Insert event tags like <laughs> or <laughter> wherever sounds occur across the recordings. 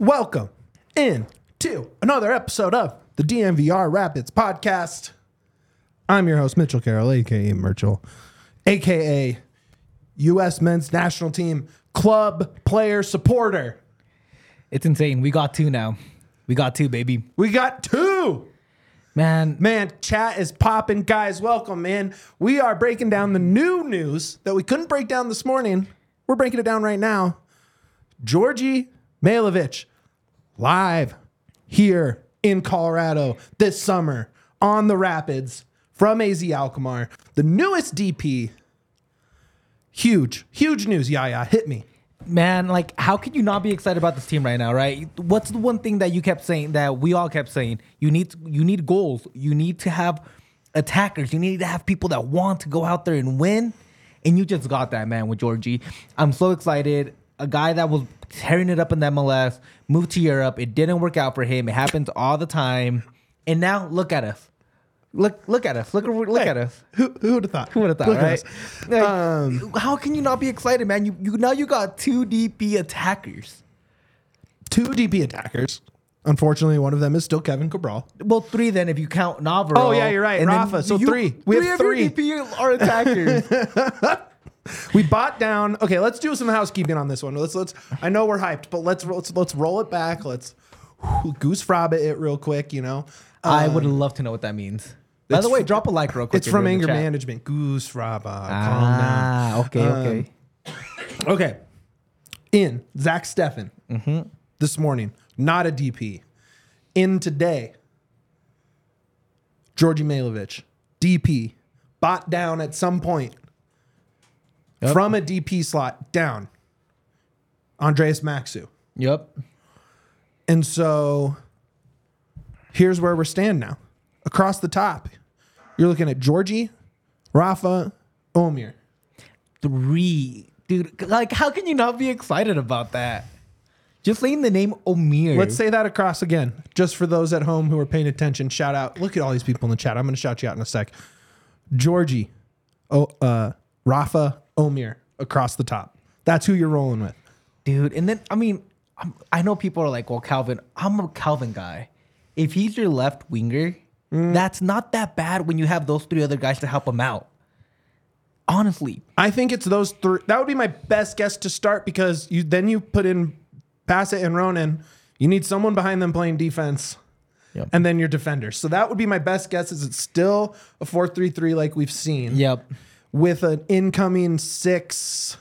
Welcome in to another episode of the DNVR Rapids podcast. I'm your host, Mitchell Carroll, aka Mitchell, aka U.S. men's national team club player supporter. It's insane. We got two now. We got two, baby. We got two. Man, Man, chat is popping. Guys, welcome, man. We are breaking down the new news that we couldn't break down this morning. We're breaking it down right now. Djordje Mihailovic, live here in Colorado this summer on the Rapids from AZ Alkmaar, the newest DP. Huge, huge news. Yeah, yeah, hit me. man, like, how can you not be excited about this team right now, right? What's the one thing that you kept saying that we all kept saying? You need you need goals. You need to have attackers. You need to have people that want to go out there and win. And you just got that, man, with Georgie. I'm so excited. A guy that was tearing it up in the MLS, moved to Europe. It didn't work out for him. It happens all the time. And now look at us. Look look at us. Look look at us. Who, who would have thought? Who would have thought, Look right? Like, Um, how can you not be excited, man? You, you now you got two DP attackers. Two DP attackers. Unfortunately, one of them is still Kevin Cabral. Well, three then if you count Navarro. Oh, yeah, you're right. and Rafa. So three. We have of your three. DP are attackers. <laughs> We bought down. Okay, let's do some housekeeping on this one. Let's let's. I know we're hyped, but let's let's let's roll it back. Let's goose fraba it real quick. You know, I would love to know what that means. By the way, drop a like real quick. it's from anger management. Goose fraba. Calm Ah, okay, okay. Okay, in Zach Steffen Mm-hmm. this morning, not a DP. In today, Djordje Mihailovic, DP, bought down at some point Yep. from a DP slot down. Andreas Maxsø. Yep. And so here's where we're standing now. Across the top, you're looking at Georgie, Rafa, Omir. Three. Dude, like how can you not be excited about that? Just saying the name Omir. Let's say that across again, just for those at home who are paying attention. Shout out. Look at all these people in the chat. I'm going to shout you out in a sec. Georgie, oh, uh, Rafa, Omir across the top. That's who you're rolling with. dude. And then I mean, I'm, I know people are like, "Well, Calvin, I'm a Calvin guy. If he's your left winger, Mm. that's not that bad when you have those three other guys to help him out." Honestly, I think it's those three. That would be my best guess to start because you then you put in Bassett and Ronan. You need someone behind them playing defense. Yep. And then your defenders. So that would be my best guess. Is it's still a 4 3 3 like we've seen yep. With an incoming six.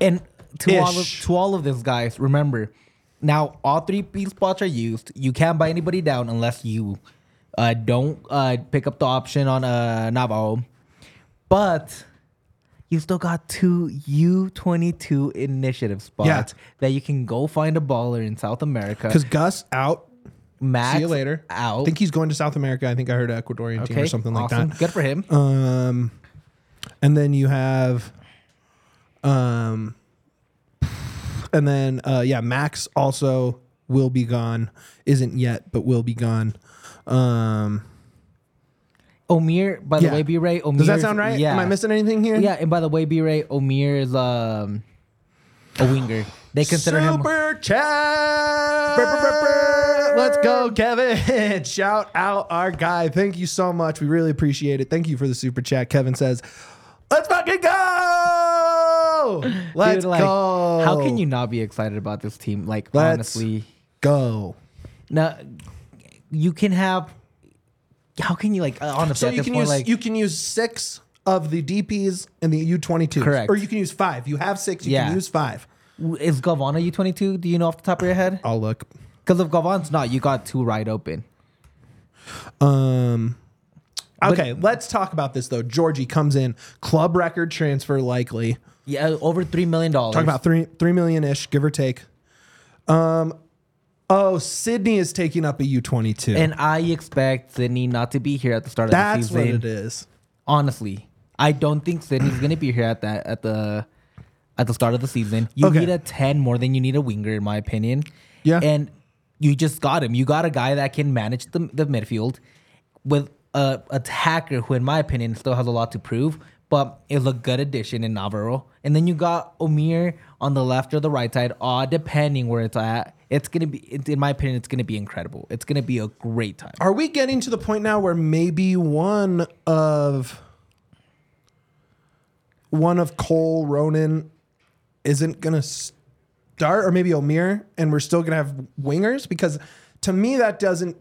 And to all of Ish. to all of this, guys, remember now all three P spots are used. You can't buy anybody down unless you uh, don't uh, pick up the option on uh, Navarro. But you still got two U22 initiative spots Yeah. that you can go find a baller in South America. Because Gus out. Max See you later. out. I think he's going to South America. I think I heard an Ecuadorian team or something like that. Good for him. Um, and then you have, um, and then uh, yeah, Max also will be gone. Isn't yet, but will be gone. Um, Omir, by yeah. the way, B Ray. Omir. does that sound right? Yeah. Am I missing anything here? Yeah, and by the way, B Ray, Omir is um a winger. They consider him Super chat. Let's go, Kevin. <laughs> Shout out our guy. Thank you so much. We really appreciate it. Thank you for the super chat. Kevin says, "Let's fucking go! Let's Dude, like, go! How can you not be excited about this team? Like Let's honestly, go?" now you can have. How can you like uh, honestly? So you can point, use like you can use six of the DPS and the U22. Correct. Or you can use five. You have six. You Yeah. can use five. is Galvana U twenty two? Do you know off the top of your head? I'll look. Because if Galvan's not, you got two right open. Um. Okay, let's talk about this though. Georgie comes in, club record transfer likely. Yeah, over three million dollars. Talk about three three million ish, give or take. Um. Oh, Sidnei is taking up a U twenty two. and I expect Sidnei not to be here at the start of That's the season. That's what it is. honestly. I don't think Sidnei's gonna be here at that at the at the start of the season. You Okay. need a ten more than you need a winger, in my opinion. Yeah. and you just got him. You got a guy that can manage the the midfield with a attacker who, in my opinion, still has a lot to prove. but it's a good addition in Navarro. And then you got Omir on the left or the right side, all depending where it's at. It's gonna be, in my opinion, it's gonna be incredible. It's gonna be a great time. Are we getting to the point now where maybe one of one of Cole Ronan isn't gonna start, or maybe Omir, and we're still gonna have wingers? Because to me, that doesn't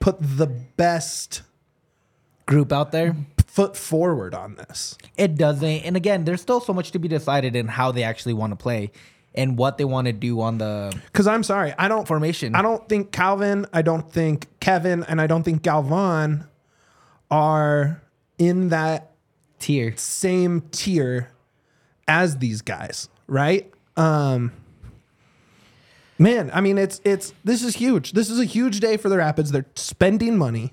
put the best Group out there, foot forward on this. it doesn't. And again, there's still so much to be decided in how they actually want to play and what they want to do on the Because I'm sorry, I don't formation. I don't think Calvin, I don't think Kevin, and I don't think Galvan are in that tier. same tier as these guys, right? Um man, I mean it's it's this is huge. This is a huge day for the Rapids. They're spending money.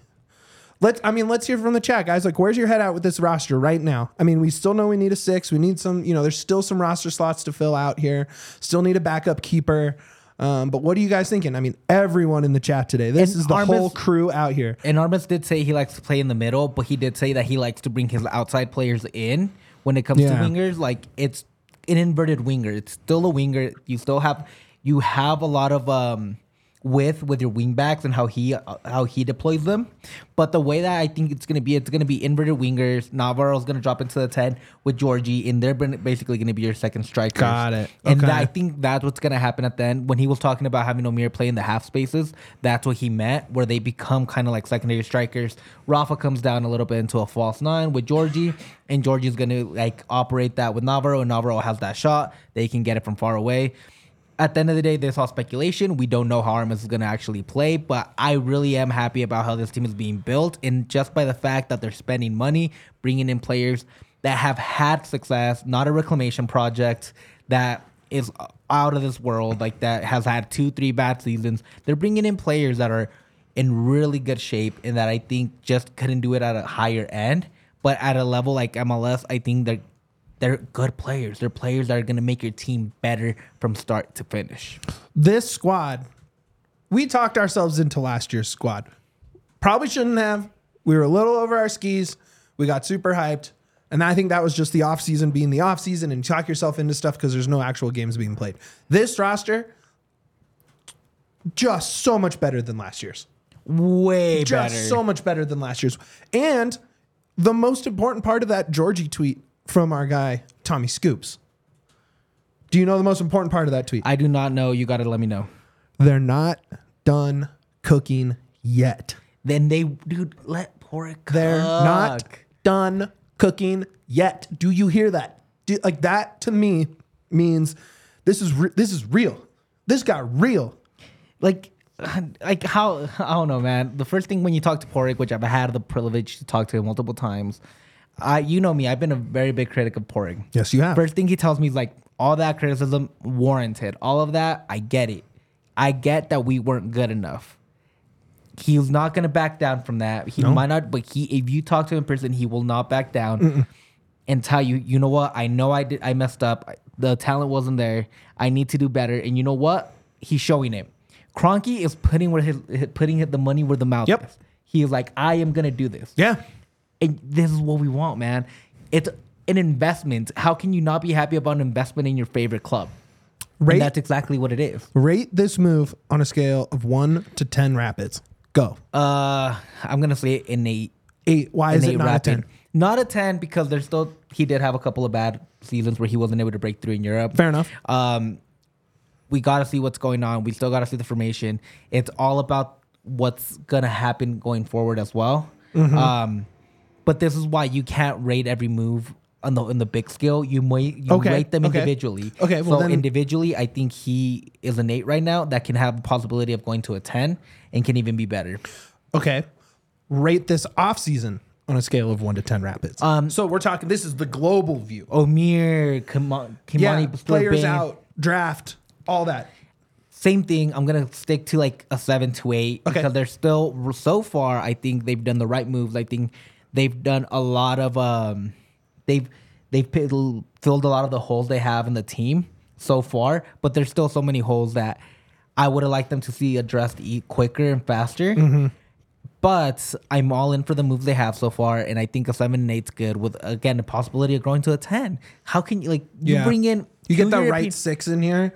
Let's I mean, let's hear from the chat, guys. Like, where's your head at with this roster right now? I mean, we still know we need a six. We need some, you know, there's still some roster slots to fill out here. Still need a backup keeper. Um, but what are you guys thinking? I mean, everyone in the chat today. This And is the Armas- whole crew out here. And Armas did say he likes to play in the middle, but he did say that he likes to bring his outside players in when it comes Yeah. to wingers. Like it's an inverted winger. It's still a winger. You still have you have a lot of um width with your wingbacks and how he uh, how he deploys them. But the way that I think it's gonna be, it's gonna be inverted wingers. Navarro's gonna drop into the ten with Georgie, and they're basically gonna be your second striker. Got it. And Okay. that, I think that's what's gonna happen at the end. When he was talking about having Omir play in the half spaces, that's what he meant, where they become kind of like secondary strikers. Rafa comes down a little bit into a false nine with Georgie, and Georgie's gonna like operate that with Navarro, and Navarro has that shot. They can get it from far away. At the end of the day, there's all speculation. We don't know how Armas is going to actually play, but I really am happy about how this team is being built. And just by the fact that they're spending money, bringing in players that have had success, not a reclamation project that is out of this world, like that has had two, three bad seasons. They're bringing in players that are in really good shape and that I think just couldn't do it at a higher end. But at a level like MLS, I think they're they're good players. They're players that are going to make your team better from start to finish. this squad, we talked ourselves into last year's squad. Probably shouldn't have. We were a little over our skis. We got super hyped. And I think that was just the offseason being the offseason and talk yourself into stuff because there's no actual games being played. This roster, just so much better than last year's. Way Just better. so much better than last year's. And the most important part of that Georgie tweet from our guy, Tommy Scoops. Do you know the most important part of that tweet? I do not know. You got to let me know. They're not done cooking yet. Then they, dude, let Padraig cook. They're not done cooking yet. Do you hear that? Do, like that to me means this is re- this is real. This got real. like <sighs> like how I don't know, man. The first thing when you talk to Padraig, which I've had the privilege to talk to him multiple times, I you know me, I've been a very big critic of Padraig. Yes, you have. First thing he tells me is like all that criticism warranted. All of that, I get it. I get that we weren't good enough. He's not gonna back down from that. He might not, but he if you talk to him in person, he will not back down and tell you, you know what? I know I did I messed up. The talent wasn't there. I need to do better. And you know what? He's showing it. Kroenke is putting where his putting the money where the mouth Yep. is. He is like, I am gonna do this. Yeah. And this is what we want, man. It's an investment. How can you not be happy about an investment in your favorite club? Rate And that's exactly what it is. rate this move on a scale of one to ten rapids. Go. Uh, I'm gonna say an eight. Eight. Why is it not a ten? Not a ten because there's still he did have a couple of bad seasons where he wasn't able to break through in Europe. Fair enough. Um, we got to see what's going on. We still got to see the formation. It's all about what's gonna happen going forward as well. Mm-hmm. Um, but this is why you can't rate every move on the in the big scale. You might you Okay, rate them okay. individually. Okay, well so then- individually, I think he is an eight right now. That can have the possibility of going to a ten and can even be better. Okay. Rate this off season on a scale of one to ten rapids. Um, so we're talking. This is the global view. Omir, Kim- Kimani, yeah. Players out. Draft. All that. Same thing. I'm gonna stick to like a seven to eight Okay. because they're still so far. I think they've done the right moves. I think they've done a lot of um, they've they've filled a lot of the holes they have in the team so far. But there's still so many holes that I would have liked them to see addressed eat quicker and faster. Mm-hmm. But I'm all in for the moves they have so far, and I think a seven and eight's good. With again the possibility of growing to a ten. How can you like you Yeah. bring in You get the European- right six in here.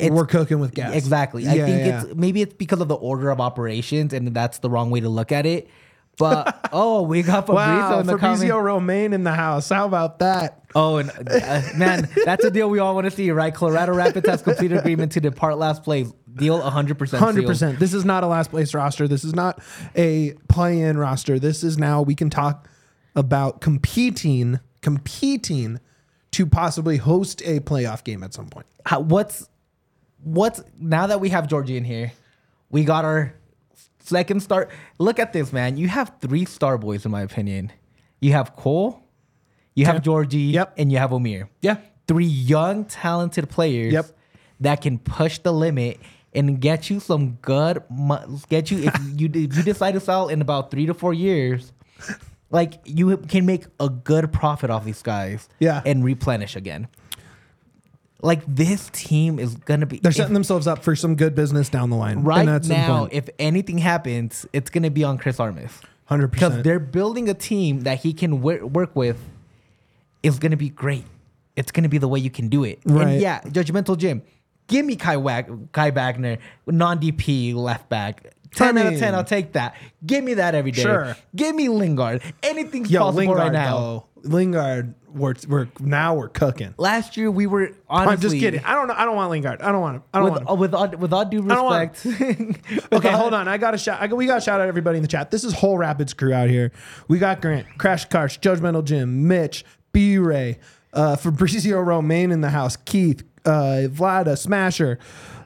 we're cooking with gas. Exactly. I think yeah, it's maybe it's because of the order of operations, and that's the wrong way to look at it. But oh, we got <laughs> Fabrizio Wow, in the Fabrizio comment. Romaine in the house. How about that? Oh, and uh, man, that's a deal we all want to see, right? Colorado Rapids has completed agreement to depart last place. Deal 100 percent. Hundred percent. This is not a last place roster. This is not a play-in roster. This is now we can talk about competing, competing to possibly host a playoff game at some point. How, what's what's now that we have Georgie in here, we got our second start. Look at this, man. You have three star boys, in my opinion. You have Cole, you have Okay. Georgie, Yep. and you have Omir. Yeah. Three young, talented players Yep. that can push the limit and get you some good. Get you if you if you decide to sell in about three to four years. Like you can make a good profit off these guys, Yeah. and replenish again. Like this team is gonna be They're if- setting themselves up for some good business down the line. right and that's now. important. If anything happens, it's gonna be on Chris Armas Hundred percent. because they're building a team that he can wor- work with. Is gonna be great. It's gonna be the way you can do it. Right. And yeah, judgmental Jim. Give me Kai, Wag- Kai Wagner, non DP left back. 10 I out of 10, I'll take that. Give me that every day. Sure. Give me Lingard. Anything's Yo, possible Lingard right now. though. Lingard, we're, we're now we're cooking. Last year we were honestly I'm just kidding. I don't know. I don't want Lingard. I don't want him. I don't with want him. with all, with all due I don't want respect. <laughs> Okay, hold on. I got a shout. I, got- we got to shout out everybody in the chat. This is whole Rapids crew out here. We got Grant, Crash Karsh, Judgmental Jim, Mitch, B Ray, uh, Fabrizio Romaine in the house, Keith, uh, Vlada, Smasher.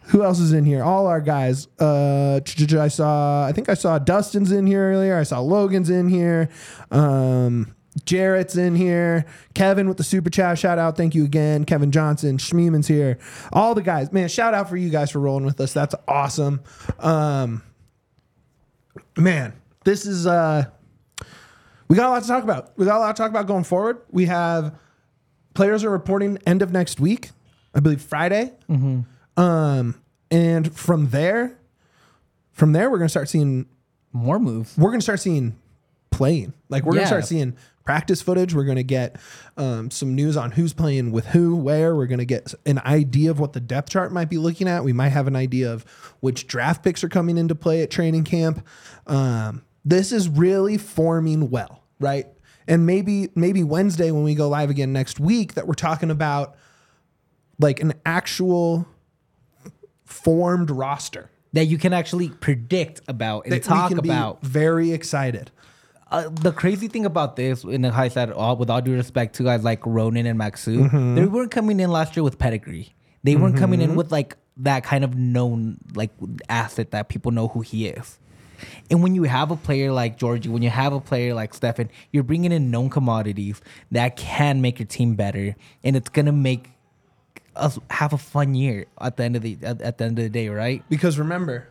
Who else is in here? All our guys. Uh, I saw. I think I saw Dustin's in here earlier. I saw Logan's in here. Um, Jarrett's in here. Kevin with the super chat. Shout out. Thank you again. Kevin Johnson. Schmeeman's here. All the guys. Man, shout out for you guys for rolling with us. That's awesome. Um, man, this is uh we got a lot to talk about. We got a lot to talk about going forward. We have players are reporting end of next week, I believe Friday. Um, and from there, from there, we're gonna start seeing More moves. we're gonna start seeing playing. Like we're gonna start seeing practice footage. We're gonna get um, some news on who's playing with who, where. We're gonna get an idea of what the depth chart might be looking at. We might have an idea of which draft picks are coming into play at training camp. Um, this is really forming well, right? And maybe maybe Wednesday when we go live again next week that we're talking about like an actual formed roster that you can actually predict about and that talk about. be very excited. Uh, the crazy thing about this, in the high side, all with all due respect to guys like Ronan and Maxsø, Mm-hmm. they weren't coming in last year with pedigree. They weren't coming in with like that kind of known like asset that people know who he is. And when you have a player like Georgie, when you have a player like Steffen, you're bringing in known commodities that can make your team better, and it's gonna make us have a fun year at the end of the at, at the end of the day, right? Because remember,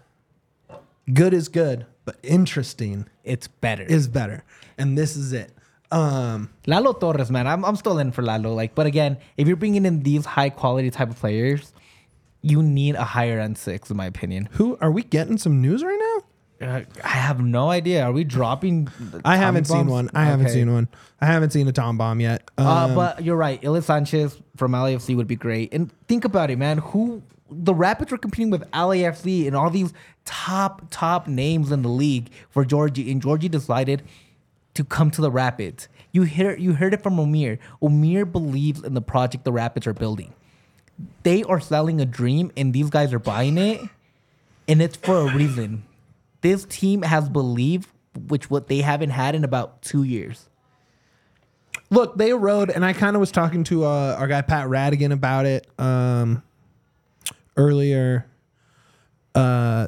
good is good, but interesting It's better. is better. And this is it. Um, Lalo Torres, man, I'm, I'm still in for Lalo. Like, but again, if you're bringing in these high quality type of players, you need a higher end six, in my opinion. who are we getting some news right now? Uh, I have no idea. Are we dropping? I Tommy haven't seen bombs? one. I haven't Okay. seen one. I haven't seen a Tom bomb yet. Um, Uh, but you're right. Ilie Sanchez from LAFC would be great. And think about it, man. Who the Rapids were competing with LAFC and all these top top names in the league for Georgie, and Georgie decided to come to the Rapids. You hear you heard it from Omir. Omir believes in the project the Rapids are building. They are selling a dream, and these guys are buying it, and it's for a reason. This team has believed, which what they haven't had in about two years. look, they rode, and I kind of was talking to uh, our guy Pat Radigan about it um, earlier. Uh,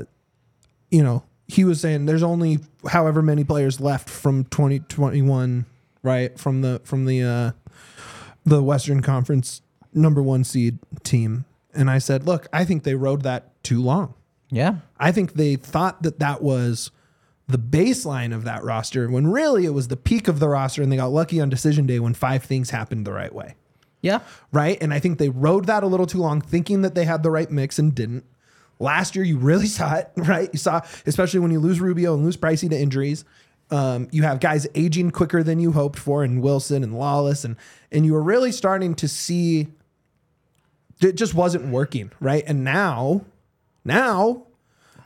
you know, he was saying there's only however many players left from 2021, right? From the from the uh, the Western Conference number one seed team, and I said, look, I think they rode that too long. Yeah. I think they thought that that was the baseline of that roster when really it was the peak of the roster and they got lucky on decision day when five things happened the right way. Yeah. Right. And I think they rode that a little too long thinking that they had the right mix and didn't. Last year, you really <laughs> saw it, right? You saw, especially when you lose Rubio and lose Pricey to injuries. Um, you have guys aging quicker than you hoped for, and Wilson and Lawless, and and you were really starting to see it just wasn't working, right? And now, now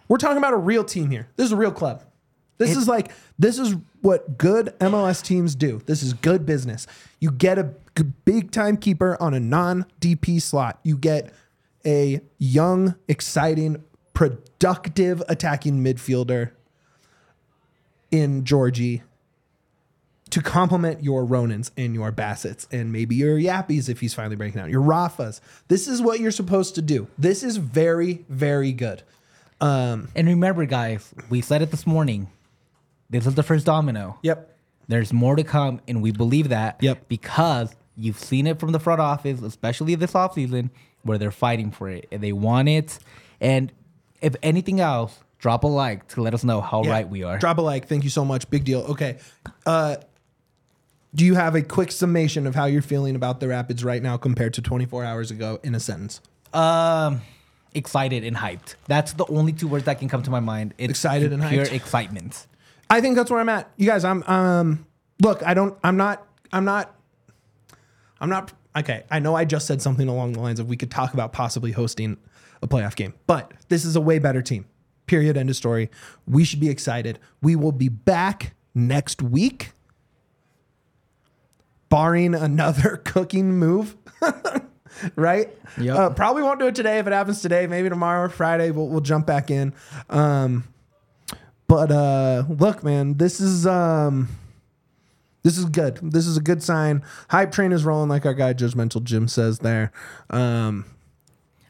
we're talking about a real team here. This is a real club. This is like this is what good MLS teams do. This is good business. You get a big time keeper on a non DP slot. You get a young, exciting, productive attacking midfielder in Georgie to complement your Ronans and your Bassett's and maybe your Yapis if he's finally breaking out, your Rafas. This is what you're supposed to do. This is very, very good. Um, And remember, guys, we said it this morning. This is the first domino. yep. There's more to come, and we believe that. Yep. Because you've seen it from the front office, especially this offseason, where they're fighting for it and they want it. And if anything else, drop a like to let us know how Yeah. right we are. Drop a like. Thank you so much. Big deal. Okay. Uh, do you have a quick summation of how you're feeling about the Rapids right now compared to 24 hours ago in a sentence? Um, excited and hyped. That's the only two words that can come to my mind. It's Excited and pure hyped. excitement. I think that's where I'm at. You guys, I'm um look, I don't I'm not I'm not I'm not okay. I know I just said something along the lines of we could talk about possibly hosting a playoff game, but this is a way better team. Period. End of story. We should be excited. We will be back next week, barring another <laughs> cooking move. <laughs> right? Yep. Uh, probably won't do it today. If it happens today, maybe tomorrow or Friday, we'll, we'll jump back in. Um, but uh, look, man, this is um, this is good. This is a good sign. Hype train is rolling, like our guy Judgmental Jim says there. Um,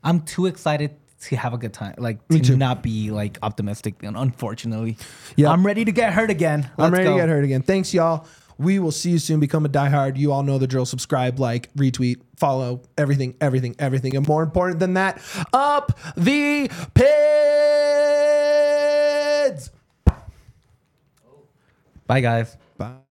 I'm too excited to have a good time. Like to too. not be like optimistic. Unfortunately, Yeah. I'm ready to get hurt again. I'm ready go. to get hurt again. Thanks, y'all. We will see you soon. Become a diehard. You all know the drill. Subscribe, like, retweet, follow, everything, everything, everything. And more important than that, up the pids. Bye, guys. Bye.